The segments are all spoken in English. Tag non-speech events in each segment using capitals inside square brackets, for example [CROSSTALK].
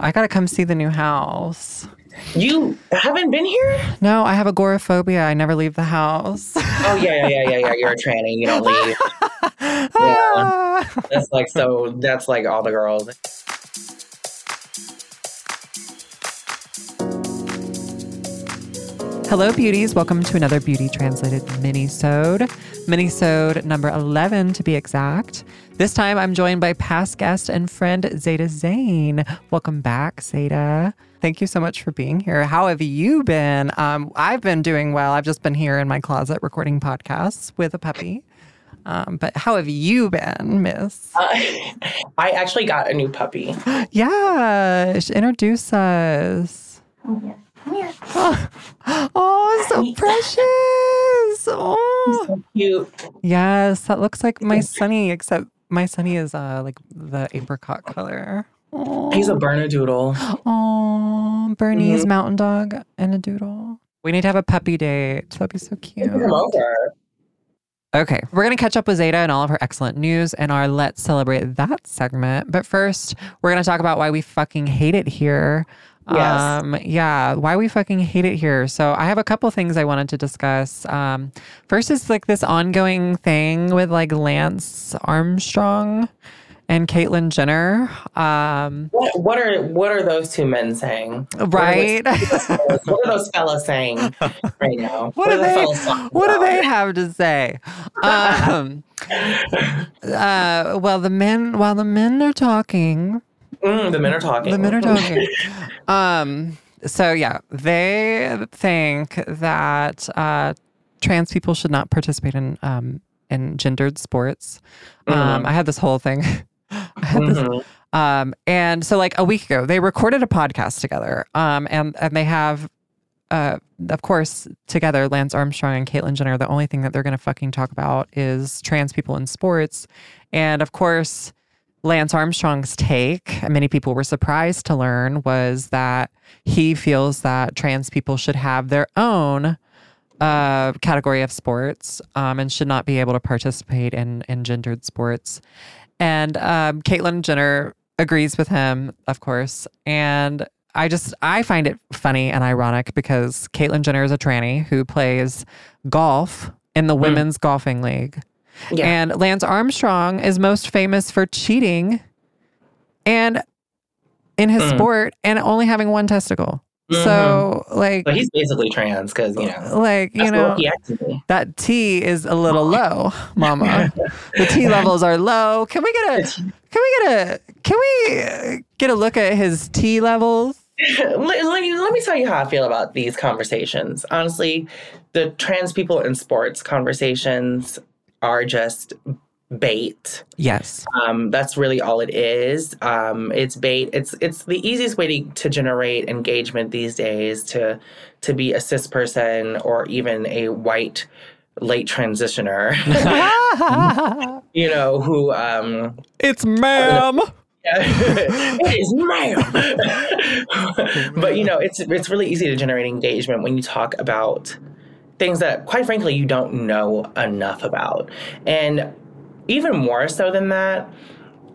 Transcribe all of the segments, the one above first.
I gotta come see the new house. You haven't been here? No, I have agoraphobia. I never leave the house. Oh yeah, yeah, yeah, yeah. You're a tranny. You don't leave. [LAUGHS] yeah. That's like so. That's like all the girls. Hello, beauties. Welcome to another Beauty Translated mini-sode. Mini-sode number 11 to be exact. This time I'm joined by past guest and friend Zaida Zane. Welcome back, Zaida. Thank you so much for being here. How have you been? Um, I've been doing well. I've just been here in my closet recording podcasts with a puppy. Um, but how have you been, Miss? Uh, [LAUGHS] I actually got a new puppy. [GASPS] yeah, introduce us. Come Oh, yeah. Oh, oh so precious. [LAUGHS] Oh, so cute. Yes, that looks like my [LAUGHS] Sunny, except my Sunny is uh like the apricot color. Oh. He's a Bernedoodle. Oh, [GASPS] Bernese mm-hmm. mountain dog and a doodle. We need to have a puppy date. That'd be so cute. Come over. Okay, we're going to catch up with Zaida and all of her excellent news and our Let's Celebrate That segment. But first, we're going to talk about why we fucking hate it here. Yes. Um, yeah, why we fucking hate it here. So I have a couple things I wanted to discuss. Um, first is like this ongoing thing with like Lance Armstrong and Caitlyn Jenner. Um, what, what are what are those two men saying? Right. What are, those, [LAUGHS] what are those fellas saying right now? [LAUGHS] What, what do they [LAUGHS] What do they have to say? Um, uh, well, the men while the men are talking. Mm, the men are talking. The men are [LAUGHS] talking. um, so yeah, they think that uh, trans people should not participate in um, in gendered sports. Mm-hmm. Um, I had this whole thing. [LAUGHS] I had mm-hmm. this, um, and so like a week ago, they recorded a podcast together. Um, and and they have, uh, of course, together, Lance Armstrong and Caitlyn Jenner. The only thing that they're going to fucking talk about is trans people in sports, and of course Lance Armstrong's take, many people were surprised to learn, was that he feels that trans people should have their own uh, category of sports um, and should not be able to participate in, in gendered sports. And um, Caitlyn Jenner agrees with him, of course. And I just, I find it funny and ironic because Caitlyn Jenner is a tranny who plays golf in the mm. Women's Golfing League. Yeah. And Lance Armstrong is most famous for cheating and in his mm. sport and only having one testicle. Mm-hmm. So like so he's basically trans because you know like you know that T is a little [LAUGHS] low, mama. the T [LAUGHS] levels are low. Can we get a can we get a can we get a look at his T levels? [LAUGHS] let, let, me, let me tell you how I feel about these conversations. Honestly, the trans people in sports conversations are just bait. Yes. Um, that's really all it is. Um, it's bait. It's it's the easiest way to, to generate engagement these days to to be a cis person or even a white late transitioner. [LAUGHS] you know, who um It's ma'am. [LAUGHS] it is ma'am. [LAUGHS] but you know, it's it's really easy to generate engagement when you talk about things that, quite frankly, you don't know enough about, and even more so than that,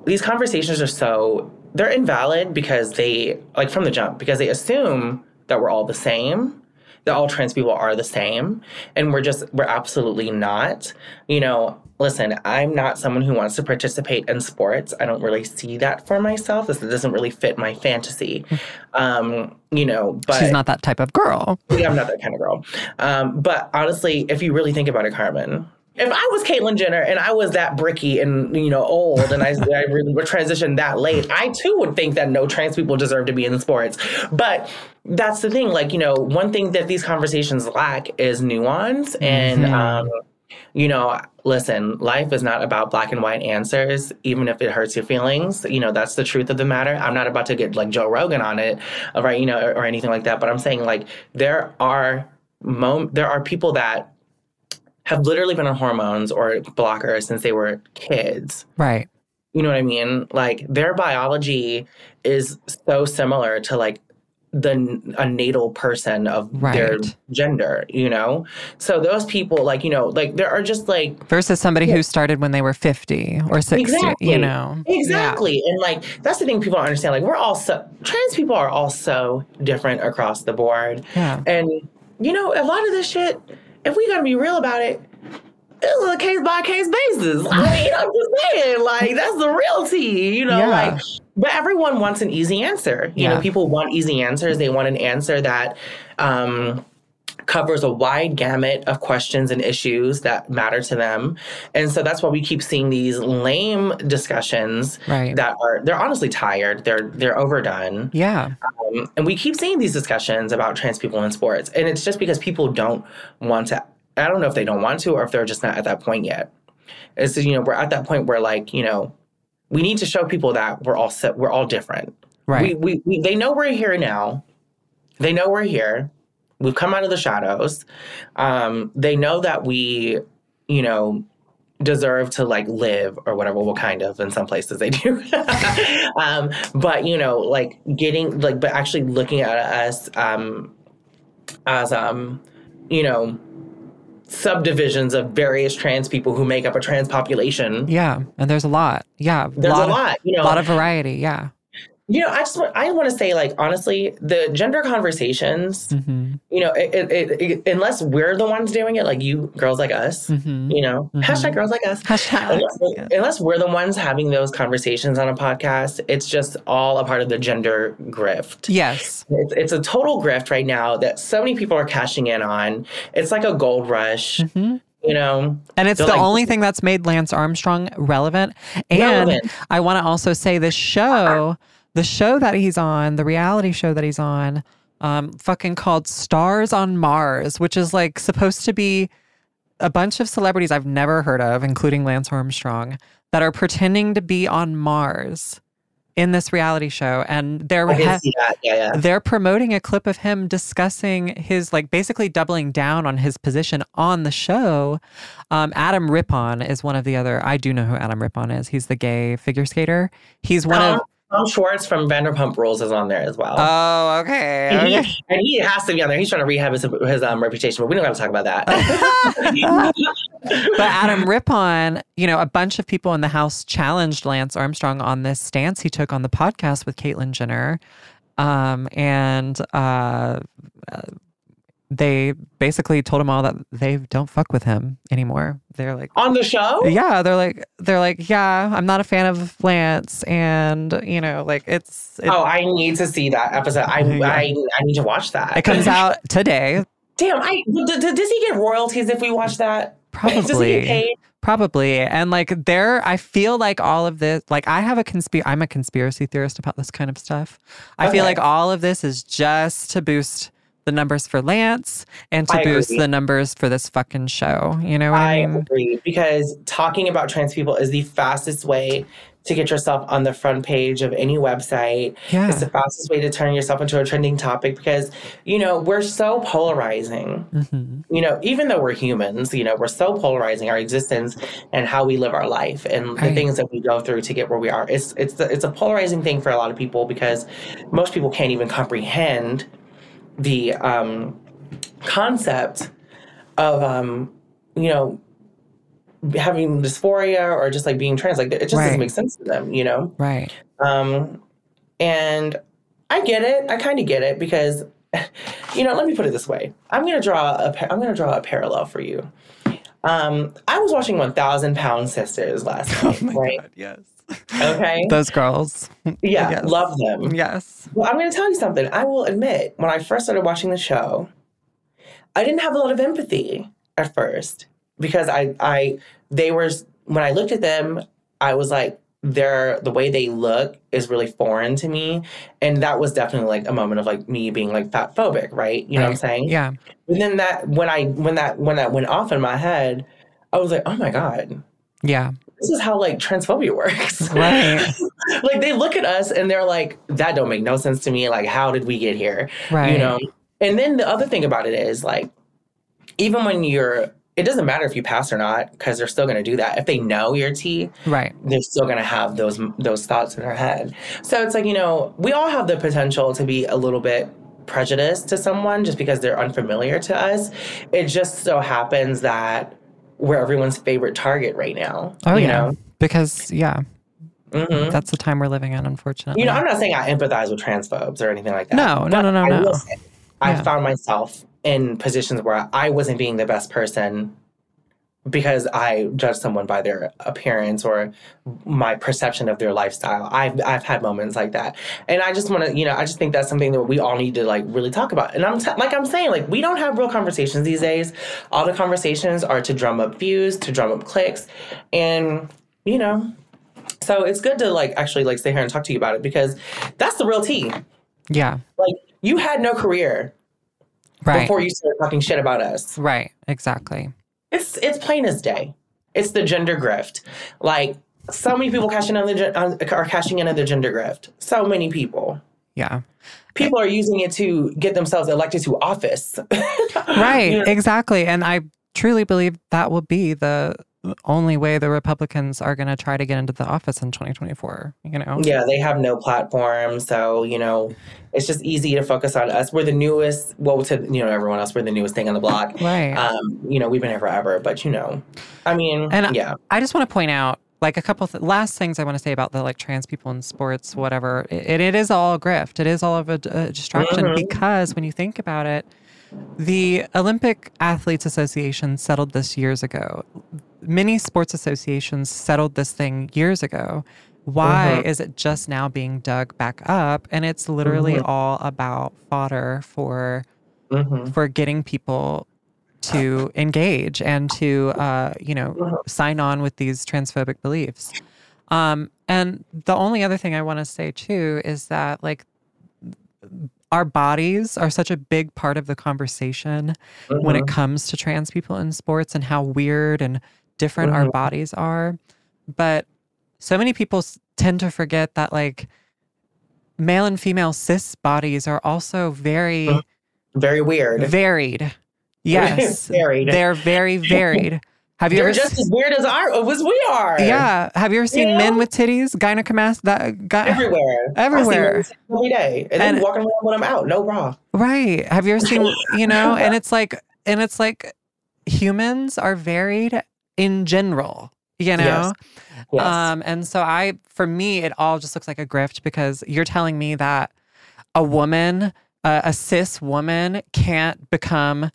these conversations are so they're invalid because they like from the jump because they assume that we're all the same that all trans people are the same and we're just we're absolutely not. You know listen i'm not someone who wants to participate in sports. I don't really see that for myself. This doesn't really fit my fantasy. [LAUGHS] Um you know but she's not that type of girl. Yeah i'm not that kind of girl. Um but honestly if you really think about it carmen if I was Caitlyn Jenner and I was that bricky and you know old and I, I really would transition that late, I too would think that no trans people deserve to be in sports. But that's the thing, like you know, one thing that these conversations lack is nuance and. Mm-hmm. Um, you know, listen, life is not about black and white answers, even if it hurts your feelings. You know, that's the truth of the matter. I'm not about to get like Joe Rogan on it, right? You know, or, or anything like that. But I'm saying like there are mom- there are people that have literally been on hormones or blockers since they were kids. Right. You know what I mean? Like their biology is so similar to like the a natal person of right. their gender, you know? So those people like, you know, like there are just like versus somebody yeah. who started when they were 50 or 60, exactly. you know. Exactly. Yeah. And like that's the thing people don't understand. Like we're all so trans people are all so different across the board. Yeah. And you know, a lot of this shit if we gotta be real about it, it's a case by case basis. [LAUGHS] I mean, I'm just saying, like, that's the real tea, you know, yeah. like, but everyone wants an easy answer. You yeah. know, people want easy answers. They want an answer that, um, covers a wide gamut of questions and issues that matter to them. And so that's why we keep seeing these lame discussions right. that are they're honestly tired. They're they're overdone. Yeah. Um, and we keep seeing these discussions about trans people in sports. And it's just because people don't want to I don't know if they don't want to or if they're just not at that point yet. It's you know, we're at that point where like, you know, we need to show people that we're all set, we're all different. Right. We, we, we they know we're here now. They know we're here. We've come out of the shadows. Um, they know that we, you know, deserve to like live or whatever well kind of in some places they [LAUGHS] do um, but you know like getting like but actually looking at us um as um you know subdivisions of various trans people who make up a trans population. Yeah, and there's a lot. Yeah, there's lot a lot. Of, you know, a lot of variety. Yeah. You know, I just want, I want to say like honestly, the gender conversations. Mm-hmm. You know, it, it, it, unless we're the ones doing it, like you girls like us. Mm-hmm. You know, mm-hmm. hashtag girls like us. Hashtag. Unless, yeah. unless we're the ones having those conversations on a podcast, it's just all a part of the gender grift. Yes, it's, it's a total grift right now that so many people are cashing in on. It's like a gold rush mm-hmm you know and it's the like, only thing that's made lance armstrong relevant and relevant. i want to also say this show the show that he's on, the reality show that he's on, um, fucking called Stars on Mars, which is like supposed to be a bunch of celebrities I've never heard of, including Lance Armstrong, that are pretending to be on Mars in this reality show. And they're ha- yeah, yeah. they're promoting a clip of him discussing his like basically doubling down on his position on the show. Um, adam rippon is one of the other i do know who adam rippon is. He's the gay figure skater. He's one of Tom Schwartz from Vanderpump Rules is on there as well. Oh, okay. And, okay. He, and he has to be on there. He's trying to rehab his, his um, reputation, but we don't have to talk about that. [LAUGHS] but Adam [LAUGHS] Rippon, you know, a bunch of people in the house challenged Lance Armstrong on this stance he took on the podcast with Caitlyn Jenner. Um, and uh, they basically told him all that they don't fuck with him anymore. They're like on the show. Yeah, they're like they're like yeah, I'm not a fan of Lance, and you know like it's. It, oh, I need to see that episode. I yeah. I, I need to watch that. It comes out today. Damn, I does he get royalties if we watch that? Probably. Probably. And like there I feel like all of this like I have a conspiracy I'm a conspiracy theorist about this kind of stuff. I okay. feel like all of this is just to boost the numbers for Lance and to I boost agree. the numbers for this fucking show. You know what I, I mean? agree because talking about trans people is the fastest way to get yourself on the front page of any website. Yeah. It's the fastest way to turn yourself into a trending topic because, you know, we're so polarizing. Mm-hmm. You know, even though we're humans, you know, we're so polarizing our existence and how we live our life and Right. the things that we go through to get where we are. It's it's the, it's a polarizing thing for a lot of people because most people can't even comprehend the um, concept of um, you know having dysphoria or just like being trans like it just Right. doesn't make sense to them you know Right. um and i get it i kind of get it because [LAUGHS] you know let me put it this way i'm gonna draw a i'm gonna draw a parallel for you um i was watching 1000 pound sisters last [LAUGHS] night Oh right yes. Okay [LAUGHS] Those girls. yeah yes. love them Yes. well, I'm going to tell you something. I will admit, when I first started watching the show, I didn't have a lot of empathy at first because I, I, they were when I looked at them, I was like, they're the way they look is really foreign to me, and that was definitely like a moment of like me being like fat phobic, right? You know what I'm saying? Yeah. And then that when I when that when that went off in my head, I was like, oh my god, Yeah. This is how like transphobia [LAUGHS] works. Right. [LAUGHS] like they look at us and they're like, that don't make no sense to me. Like, how did we get here? Right. You know? And then the other thing about it is like, even when you're, it doesn't matter if you pass or not, because they're still going to do that. If they know your T, Right. they're still going to have those those thoughts in their head. So it's like you know, we all have the potential to be a little bit prejudiced to someone just because they're unfamiliar to us. It just so happens that we're everyone's favorite target right now. Oh you yeah. know? Because yeah, Mhm. that's the time we're living in, unfortunately. You know, I'm not saying I empathize with transphobes or anything like that. No, no, no, no, I no. say, I Yeah. found myself in positions where I wasn't being the best person because I judge someone by their appearance or my perception of their lifestyle. I've I've had moments like that, and I just want to, you know, I just think that's something that we all need to like really talk about. And I'm t- like I'm saying, like we don't have real conversations these days. All the conversations are to drum up views, to drum up clicks, and you know. So it's good to like actually like stay here and talk to you about it because that's the real tea. Yeah. Like you had no career Right. before you started talking shit about us. right. Exactly. It's it's plain as day. It's the gender grift. Like so many people cashing in the uh, are cashing in on the gender grift. So many people. Yeah. People are using it to get themselves elected to office. [LAUGHS] Right. You know? Exactly. And I truly believe that will be the only way the Republicans are going to try to get into the office in 2024. You know. Yeah, they have no platform, so you know, it's just easy to focus on us. We're the newest. Well, to you know everyone else, we're the newest thing on the block. Right. Um, you know, we've been here forever, but you know, I mean, And yeah, I just want to point out like a couple th- last things I want to say about the like trans people in sports, whatever. It, it is all a grift. It is all of a, a distraction Mhm. because when you think about it, the Olympic Athletes Association settled this years ago. Many sports associations settled this thing years ago. Why Mhm. is it just now being dug back up? And it's literally Mhm. all about fodder for hmm for getting people to engage and to uh, you know sign on with these transphobic beliefs um, and the only other thing i want to say too is that like our bodies are such a big part of the conversation when it comes to trans people in sports and how weird and different our Mhm. bodies are but so many people s- tend to forget that like male and female cis bodies are also very Mhm. very weird. varied. [LAUGHS] Yes. Varied. They're very varied. Have you They're ever just as weird as our as we are. Yeah. Have you ever seen You men with titties? Gynecomastia that guy everywhere, Everywhere. I see them every day, and, And- then walking around when I'm out, no bra. Right. Have you ever seen you know, [LAUGHS] and it's like and it's like humans are varied in general, you know? Yes. Yes. Um, and so I, for me, it all just looks like a grift because you're telling me that a woman, uh, a cis woman, can't become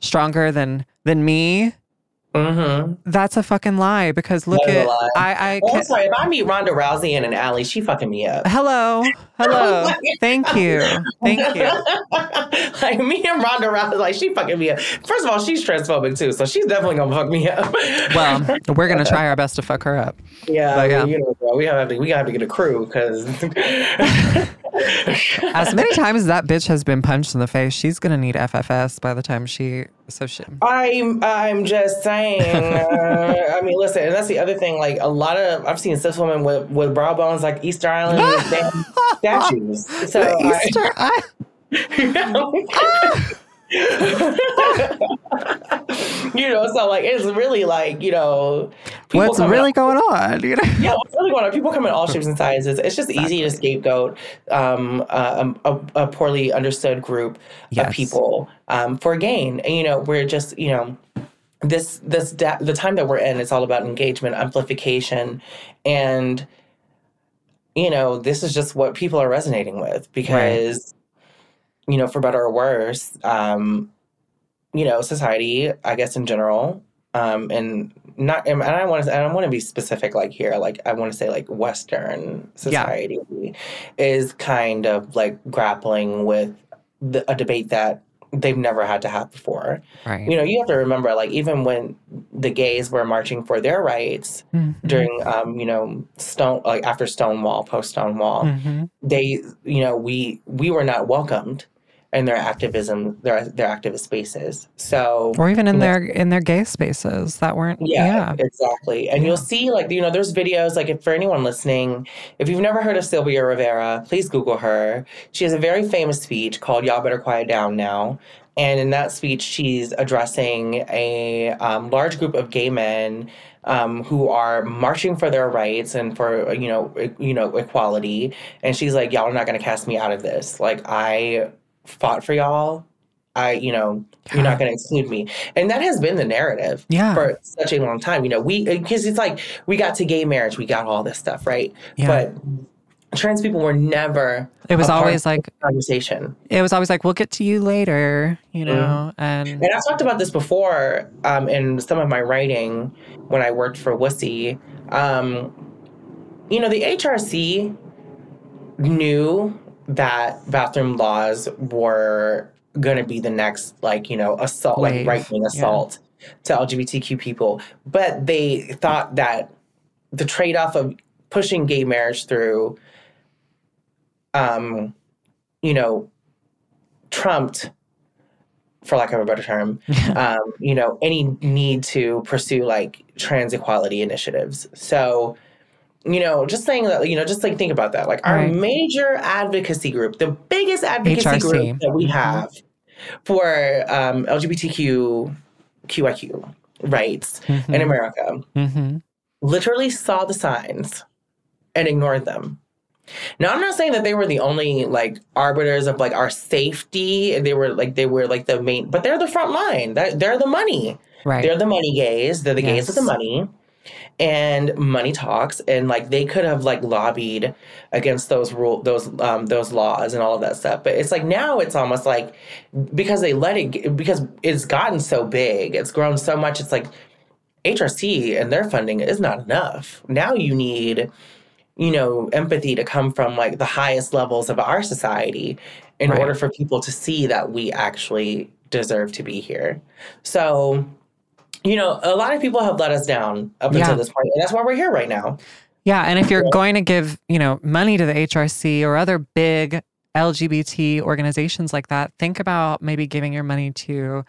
stronger than than me. Mm-hmm. That's a fucking lie. Because look That is a at lie. I, I Oh, I'm can't- sorry. If I meet Ronda Rousey in an alley, she fucking me up. hello, hello. [LAUGHS] Thank you, thank you. [LAUGHS] like me and Ronda Rousey, like she fucking me up. First of all, she's transphobic too, so she's definitely gonna fuck me up. [LAUGHS] Well, we're gonna try our best to fuck her up. yeah, but I yeah. mean, you know, bro, we have to we have to get a crew because as many times as that bitch has been punched in the face, she's gonna need FFS by the time she. So she. I'm I'm just saying. uh, [LAUGHS] I mean, listen, and that's the other thing. Like a lot of I've seen cis women with with brow bones like Easter Island [LAUGHS] statues. So Easter. I, [LAUGHS] I, [LAUGHS] you know, so like it's really like you know, what's really going on? You know? Yeah, what's really going on? People come in all shapes and sizes. It's just exactly. easy to scapegoat um, uh, a, a, poorly understood group yes. of people um, for gain. And you know, we're just you know this this da- the time that we're in. It's all about engagement, amplification, and you know, this is just what people are resonating with because. You know, for better or worse, um, you know, society, I guess in general, um, and not, and I want to, I don't want to be specific like here, like I want to say like Western society yeah. is kind of like grappling with the, a debate that they've never had to have before. Right. You know, you have to remember, like, even when the gays were marching for their rights mm-hmm. during, um, you know, Stone, like after Stonewall, post Stonewall, mm-hmm. they, you know, we we were not welcomed in their activism, their their activist spaces. So, or even in their in their gay spaces that weren't. Yeah, yeah. exactly. And yeah. you'll see, like you know, there's videos. Like, if for anyone listening, if you've never heard of Sylvia Rivera, please Google her. She has a very famous speech called "Y'all Better Quiet Down Now." And in that speech, she's addressing a um, large group of gay men um, who are marching for their rights and for you know you know equality. And she's like, "Y'all are not going to cast me out of this. Like I fought for y'all. I, you know, you're not going to exclude me. And that has been the narrative yeah. for such a long time. You know, we, because it's like we got to gay marriage, we got all this stuff, right? Yeah. But trans people were never. It was always like conversation. It was always like, we'll get to you later, you know? Mm. And, and I've talked about this before um, in some of my writing when I worked for Wussy. Um, you know, the HRC knew that bathroom laws were going to be the next, like, you know, assault, Wave. like right wing assault yeah. to LGBTQ people. But they thought that the trade off of pushing gay marriage through, um, you know, trumped for lack of a better term, [LAUGHS] um, you know, any need to pursue like trans equality initiatives. So you know, just saying that, you know, just like think about that. Like our right. major advocacy group, the biggest advocacy HRC. group that we mm-hmm. have for um, LGBTQ QIQ rights mm-hmm. in America, mm-hmm. literally saw the signs and ignored them. Now I'm not saying that they were the only like arbiters of like our safety. They were like they were like the main, but they're the front line. That they're the money. Right. They're the money gays. They're the yes. gays with the money and money talks and like they could have like lobbied against those rule those um those laws and all of that stuff. But it's like now it's almost like because they let it because it's gotten so big it's grown so much it's like HRC and their funding is not enough. Now you need you know empathy to come from like the highest levels of our society in right. order for people to see that we actually deserve to be here. So you know, a lot of people have let us down up yeah. until this point, and that's why we're here right now. Yeah, and if you're going to give, you know, money to the HRC or other big LGBT organizations like that, think about maybe giving your money to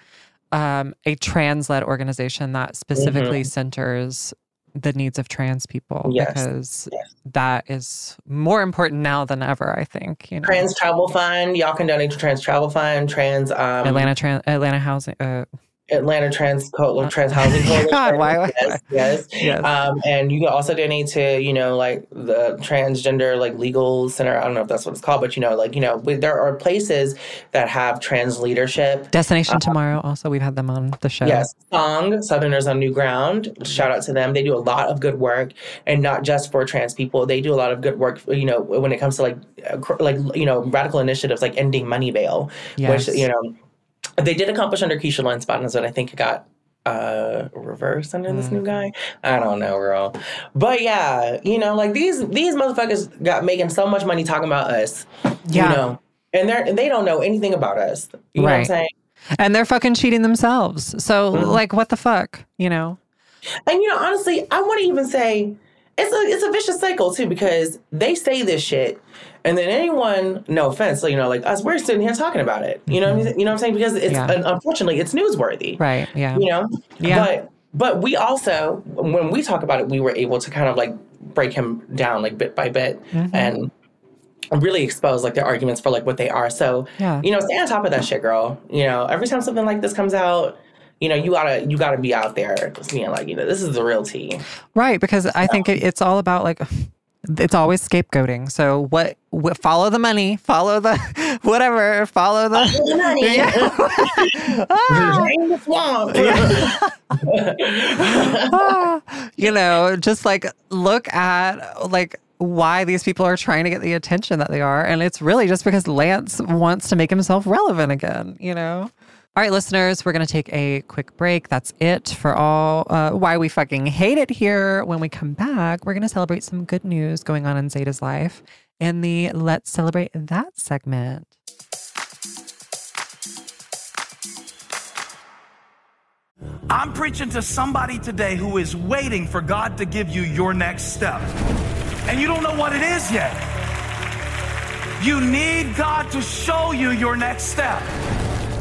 um, a trans-led organization that specifically mm-hmm. centers the needs of trans people yes. because yes. that is more important now than ever i think you know trans travel fund y'all can donate to trans travel fund trans um, atlanta trans atlanta housing uh, Atlanta Trans Co- Trans Housing [LAUGHS] Coalition. God, why, why, yes, yes. yes. Um, and you can also donate to you know like the transgender like legal center. I don't know if that's what it's called, but you know like you know we, there are places that have trans leadership. Destination uh, Tomorrow. Also, we've had them on the show. Yes, Song Southerners on New Ground. Shout out to them. They do a lot of good work, and not just for trans people. They do a lot of good work. You know when it comes to like like you know radical initiatives like ending money bail, yes. which you know they did accomplish under Keisha Lance Bottoms, but I think it got uh reversed under this mm. new guy. I don't know, girl. But yeah, you know, like these these motherfuckers got making so much money talking about us. Yeah. You know, and they're and they don't know anything about us. You right. know what I'm saying? And they're fucking cheating themselves. So mm-hmm. like what the fuck, you know? And you know, honestly, I to even say it's a it's a vicious cycle too because they say this shit and then anyone, no offense, you know, like us, we're sitting here talking about it. You know, I mean? you know what I'm saying? Because it's Yeah. unfortunately it's newsworthy, Right. Yeah. you know. Yeah. But but we also, when we talk about it, we were able to kind of like break him down like bit by bit Mm-hmm. and really expose like their arguments for like what they are. So Yeah. you know, stay on top of that shit, girl. You know, every time something like this comes out. You know, you gotta you gotta be out there being like, you know, this is the real tea. Right, because I think it, it's all about like it's always scapegoating. So what, what follow the money, follow the [LAUGHS] whatever, follow the Drain [LAUGHS] the swamp. [LAUGHS] Ah, you know, just like look at like why these people are trying to get the attention that they are. And it's really just because Lance wants to make himself relevant again, you know? All right, listeners, we're going to take a quick break. That's it for all uh, why we fucking hate it here. When we come back, we're going to celebrate some good news going on in Zaida's life in the Let's Celebrate That segment. I'm preaching to somebody today who is waiting for God to give you your next step. And you don't know what it is yet. You need God to show you your next step.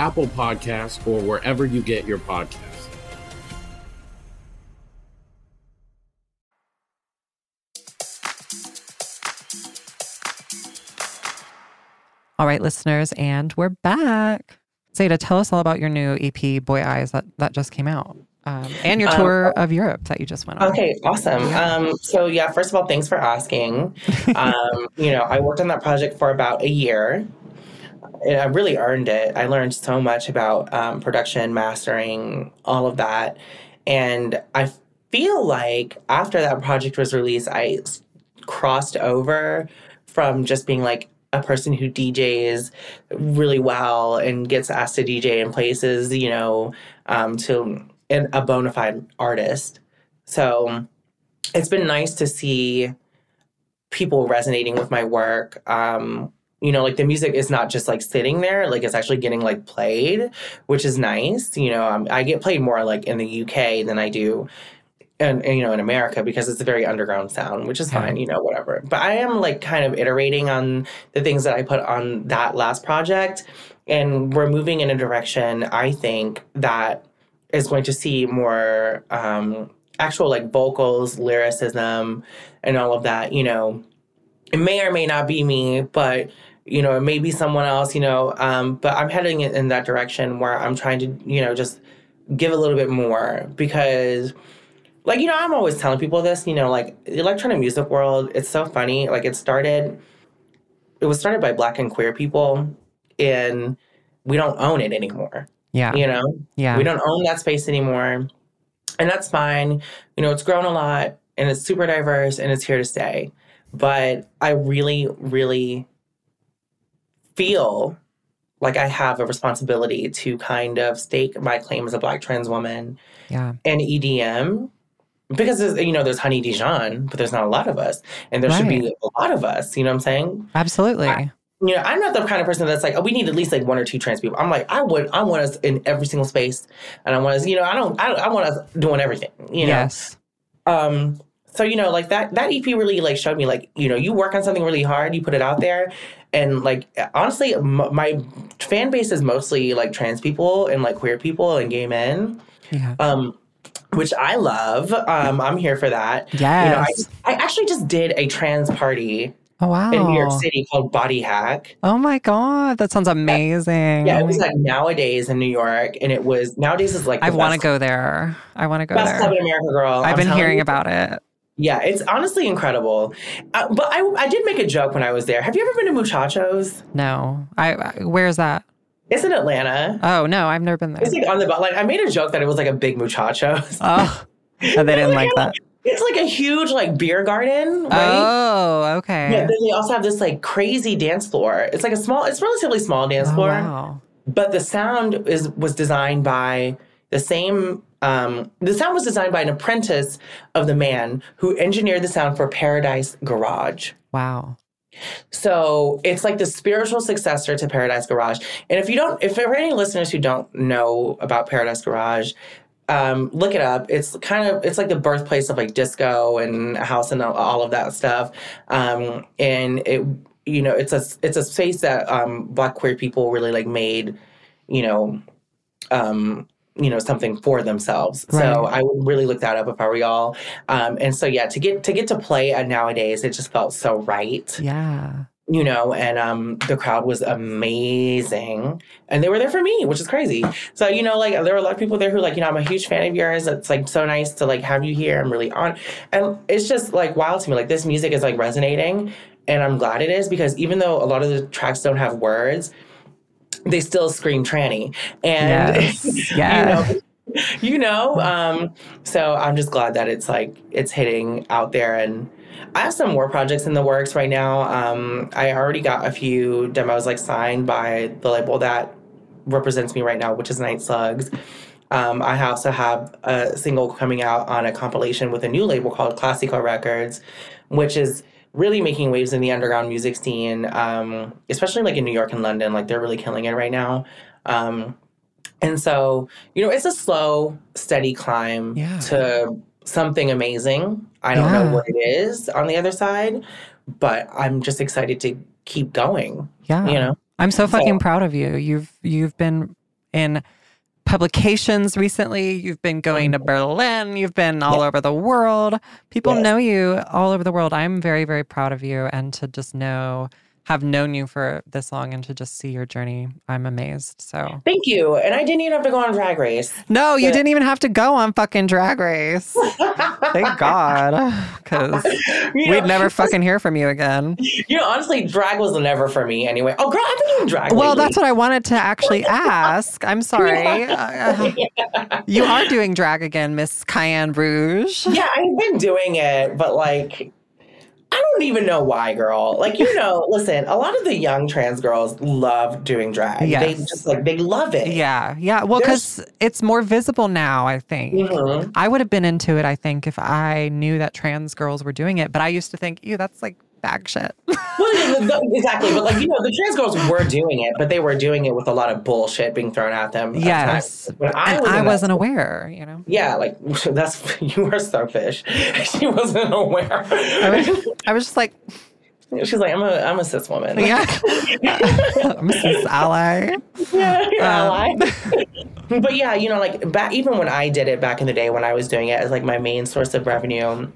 Apple Podcasts, or wherever you get your podcasts. All right, listeners, and we're back. Zaida, tell us all about your new EP, Boy Eyes, that, that just came out, um, and your Um, tour of Europe that you just went on. Okay, awesome. Um, so yeah, first of all, thanks for asking. [LAUGHS] Um, you know, I worked on that project for about a year. I really earned it. I learned so much about um, production, mastering, all of that. And I feel like after that project was released, I crossed over from just being like a person who DJs really well and gets asked to DJ in places, you know, um, to an, a bona fide artist. So it's been nice to see people resonating with my work. Um, you know, like the music is not just like sitting there, like it's actually getting like played, which is nice. You know, um, I get played more like in the UK than I do and, and, you know in America because it's a very underground sound, which is fine, you know, whatever. But I am like kind of iterating on the things that I put on that last project, and we're moving in a direction I think that is going to see more um, actual like vocals, lyricism, and all of that. You know, it may or may not be me, but you know, it may be someone else. You know, um, but I'm heading in that direction where I'm trying to you know just give a little bit more because like you know i'm always telling people this you know like the electronic music world it's so funny. Like it started it was started by black and queer people and we don't own it anymore. Yeah. You know? Yeah. We don't own that space anymore. And that's fine. You know it's grown a lot and it's super diverse and it's here to stay. But i really really feel like i have a responsibility to kind of stake my claim as a black trans woman yeah. and edm because you know there's honey dijon but there's not a lot of us and there should be a lot of us you know what i'm saying? Absolutely. I- you know i'm not the kind of person that's like oh we need at least like one or two trans people. I'm like i would i want us in every single space and i want us you know i don't i, I want us doing everything you know? Yes. um so you know like that that ep really like showed me like you know you work on something really hard you put it out there and like honestly m- my fan base is mostly like trans people and like queer people and gay men Yeah. um which I love. Um, I'm here for that. You know, I, I actually just did a trans party Oh wow. in New York City called Body Hack. Oh my god, that sounds amazing. Yeah, Oh it was like nowadays in New York, and it was nowadays is like I want to go there. I want to go best there. club in America, girl. I've I'm been hearing you. about it. Yeah, it's honestly incredible. Uh, but I I did make a joke when I was there. Have you ever been to Muchachos? No, I. I where's that? It's in Atlanta. Oh no, I've never been there. It's like on the like I made a joke that it was like a big Muchachos. Oh, [LAUGHS] and they didn't like that. It's like a huge like beer garden, right? Oh, okay. Yeah, then they also have this like crazy dance floor. It's like a small, it's relatively small dance Oh, floor, wow. but the sound is was designed by the same. Um, the sound was designed by an apprentice of the man who engineered the sound for Paradise Garage. Wow. So it's like the spiritual successor to Paradise Garage. And if you don't, if there are any listeners who don't know about Paradise Garage, um, look it up. It's kind of it's like the birthplace of like disco and house and all- of that stuff. Um, and it you know it's a it's a space that um, Black queer people really like made. You know. Um, you know something for themselves so i would really look that up if i were y'all um, and so yeah to get to get to play nowadays it just felt so right Yeah. you know, and um, the crowd was amazing, and they were there for me, which is crazy. So you know, like there were a lot of people there who like, you know, I'm a huge fan of yours. It's like so nice to like have you here. I'm really on, and it's just like wild to me. Like this music is like resonating, and I'm glad it is because even though a lot of the tracks don't have words, they still scream tranny, and Yes. Yeah. [LAUGHS] you know, you know um so i'm just glad that it's like it's hitting out there and i have some more projects in the works right now um i already got a few demos like signed by the label that represents me right now which is night slugs um, I also have a single coming out on a compilation with a new label called Classico Records, which is really making waves in the underground music scene, um, especially like in New York and London. Like they're really killing it right now. Um, and so, you know, it's a slow, steady climb Yeah. to something amazing. I don't Yeah. know what it is on the other side, but I'm just excited to keep going. Yeah. You know? I'm so So- fucking proud of you. You've you've been in publications recently. You've been going to mm. Berlin. You've been all over the world. People Yes. know you all over the world. I'm very very proud of you and to just know have known you for this long and to just see your journey. I'm amazed. So Thank you. And I didn't even have to go on Drag Race. No, you But- didn't even have to go on fucking drag race. [LAUGHS] Thank God. Because You we'd never fucking hear from you again. You know, honestly, drag was never for me anyway. Oh, girl, I've been doing drag. Well, lately. that's what I wanted to actually ask. I'm [LAUGHS] sorry. Uh, you are doing drag again, Miss Cayenne Rouge. Yeah, I've been doing it, but like, I don't even know why, girl. Like, you know, [LAUGHS] listen, a lot of the young trans girls love doing drag. They just like they love it. Yeah, yeah. Well, because it's more visible now, I think. Mhm. I would have been into it, I think, if I knew that trans girls were doing it. But I used to think, ew, that's like bag shit. well, exactly. But like you know, the trans girls were doing it, but they were doing it with a lot of bullshit being thrown at them. Yes, when I, and was I wasn't that- aware. You know, Yeah, like [LAUGHS] that's [LAUGHS] you were starfish. [LAUGHS] she wasn't aware. I was, I was just like, She's like, I'm a I'm a cis woman. yeah, I'm a cis ally. yeah, Um, ally. but yeah, you know, like back even when I did it back in the day when I was doing it as like my main source of revenue,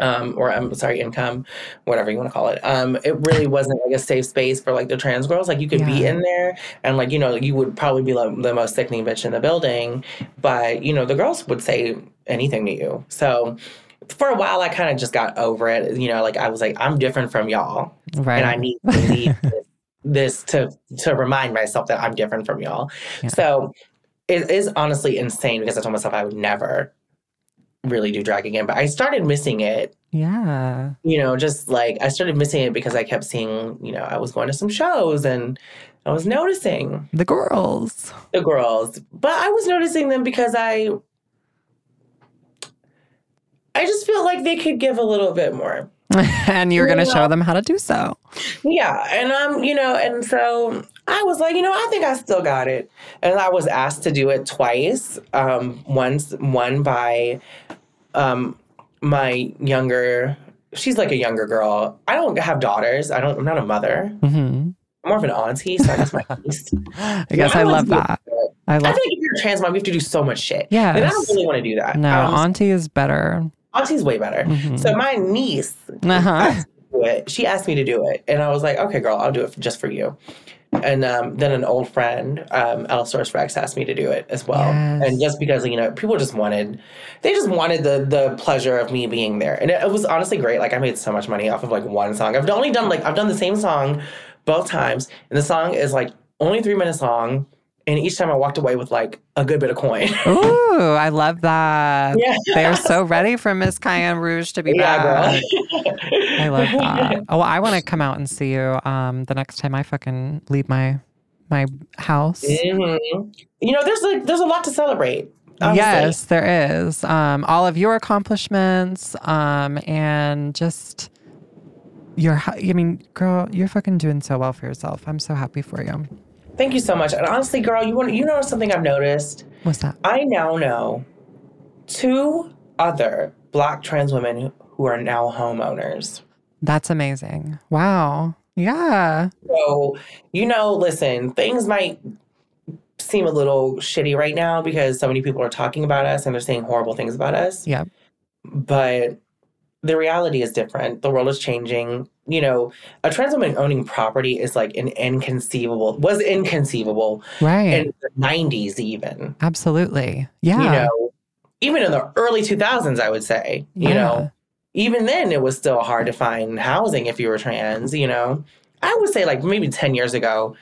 um, or I'm sorry, income, whatever you want to call it. Um, it really wasn't like a safe space for like the trans girls. Like you could be in there and like, you know, you would probably be like the most sickening bitch in the building, but you know, the girls would say anything to you. So for a while I kind of just got over it. You know, like I was like, I'm different from y'all. Right. And I need to [LAUGHS] leave this, this to to remind myself that I'm different from y'all. Yeah. So it is honestly insane because I told myself I would never really do drag again. But I started missing it, Yeah. you know, just like I started missing it because I kept seeing, you know, I was going to some shows and I was noticing The girls. the girls. But I was noticing them because I I just feel like they could give a little bit more. [LAUGHS] and you're going to Yeah. show them how to do so. Yeah, and um, you know, and so I was like, you know, I think I still got it, and I was asked to do it twice. Um, once, one by, um, my younger. She's like a younger girl. I don't have daughters. I don't. I'm not a mother. hmm I'm more of an auntie. So I guess my [LAUGHS] niece. I guess I love that. I I love. feel like if you're a trans mom, you have to do so much shit. and I don't really want to do that. No, Um, auntie is better. auntie's way better. Mhm. So my niece Uh-huh. asked me to do it. She asked me to do it, and I was like, "Okay, girl, I'll do it just for you." And um, then an old friend, um, Allosaurus Rex, asked me to do it as well. Yes. And just because you know, people just wanted, they just wanted the the pleasure of me being there, and it, it was honestly great. Like I made so much money off of like one song. I've only done like I've done the same song both times, and the song is like only three minutes long. And each time I walked away with like a good bit of coin. [LAUGHS] Ooh, I love that. Yeah. They're so ready for Miss Cayenne Rouge to be yeah, back. girl. I love [LAUGHS] that. Oh, I want to come out and see you um, the next time I fucking leave my my house. Mhm. You know, there's like there's a lot to celebrate. honestly. Yes, there is. Um, all of your accomplishments um, and just your, I mean, girl, you're fucking doing so well for yourself. I'm so happy for you. Thank you so much. And honestly, girl, you want you know something I've noticed? What's that? I now know two other black trans women who are now homeowners. That's amazing. Wow. Yeah. So, you know, listen, things might seem a little shitty right now because so many people are talking about us and they're saying horrible things about us. Yeah. But the reality is different. The world is changing. You know, a trans woman owning property is like an inconceivable, was inconceivable Right. in the 90s, even. Absolutely. Yeah. You know, even in the early 2000s, I would say, you Yeah. know, even then it was still hard to find housing if you were trans, you know. I would say like maybe 10 years ago,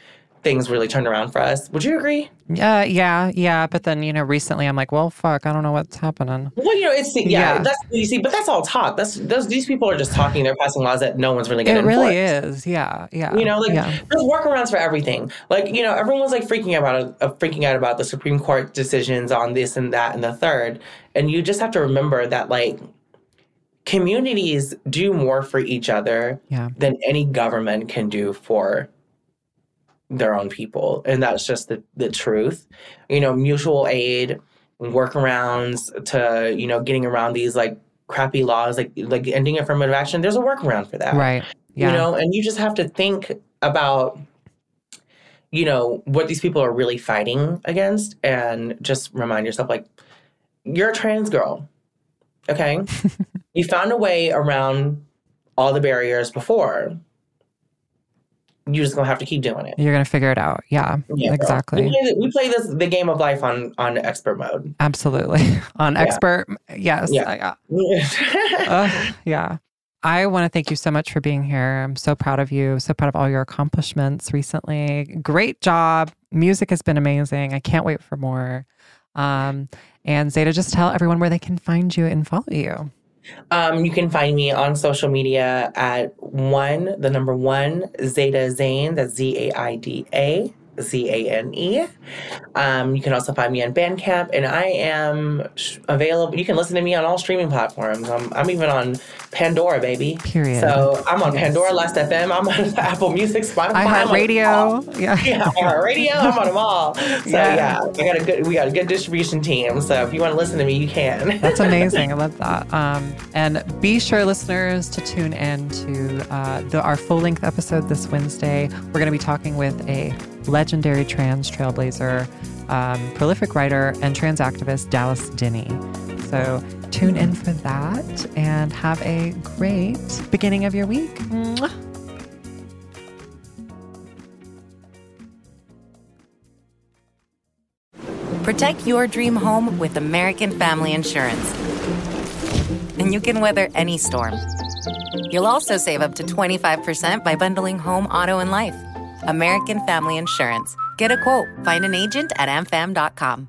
things really turned around for us. Would you agree? Yeah, yeah, yeah. But then, you know, recently I'm like, well, fuck, I don't know what's happening. Well, you know, it's yeah, Yeah. that's you see, but that's all talk. That's those these people are just talking. They're passing laws that no one's really going It really enforce. is. Yeah, yeah. You know, like yeah. there's workarounds for everything. Like you know, everyone's like freaking about uh, freaking out about the Supreme Court decisions on this and that and the third, and you just have to remember that like communities do more for each other Yeah. than any government can do for their own people, and that's just the the truth. You know, mutual aid, workarounds to you know getting around these like crappy laws, like like ending affirmative action. There's a workaround for that Right. Yeah. you know and you just have to think about you know what these people are really fighting against and just remind yourself like you're a trans girl okay [LAUGHS] you found a way around all the barriers before you're just gonna have to keep doing it You're to figure it out. Yeah, Yeah, exactly. we play, we play this the game of life on on expert mode Absolutely. [LAUGHS] On Yeah. expert, yes. Yeah. I [LAUGHS] yeah. I want to thank you so much for being here. I'm so proud of you. So proud of all your accomplishments recently. Great job. Music has been amazing. I can't wait for more. Um, and Zaida, just tell everyone where they can find you and follow you. Um, you can find me on social media at one, the number one, Zaida Zane, that's Z A I D A. Z A N E. Um, you can also find me on Bandcamp, and I am sh- available. You can listen to me on all streaming platforms. I'm, I'm even on Pandora, baby. Period. So I'm on Pandora, Last FM. I'm on [LAUGHS] Apple Music, Spotify. On iHeartRadio. them all. [LAUGHS] Yeah. radio. I'm on them all. [LAUGHS] So Yeah. yeah. we got a good we got a good distribution team. So if you want to listen to me, you can. That's amazing. I love that. Um, and be sure, listeners, to tune in to uh, the, our full length episode this Wednesday. We're going to be talking with a legendary trans trailblazer, um, prolific writer, and trans activist, Dallas Denny. So tune in for that and have a great beginning of your week. Mwah. Protect your dream home with American Family Insurance. And you can weather any storm. You'll also save up to 25% by bundling home, auto, and life. American Family Insurance. Get a quote. Find an agent at amfam.com.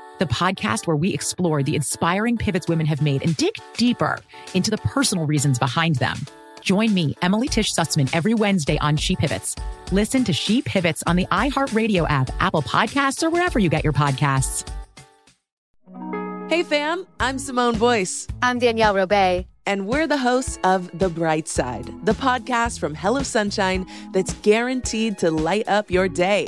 the podcast where we explore the inspiring pivots women have made and dig deeper into the personal reasons behind them. Join me, Emily Tish Sussman, every Wednesday on She Pivots. Listen to She Pivots on the iHeartRadio app, Apple Podcasts, or wherever you get your podcasts. Hey fam, I'm Simone Boyce. I'm Danielle Robay. And we're the hosts of The Bright Side, the podcast from Hello Sunshine that's guaranteed to light up your day.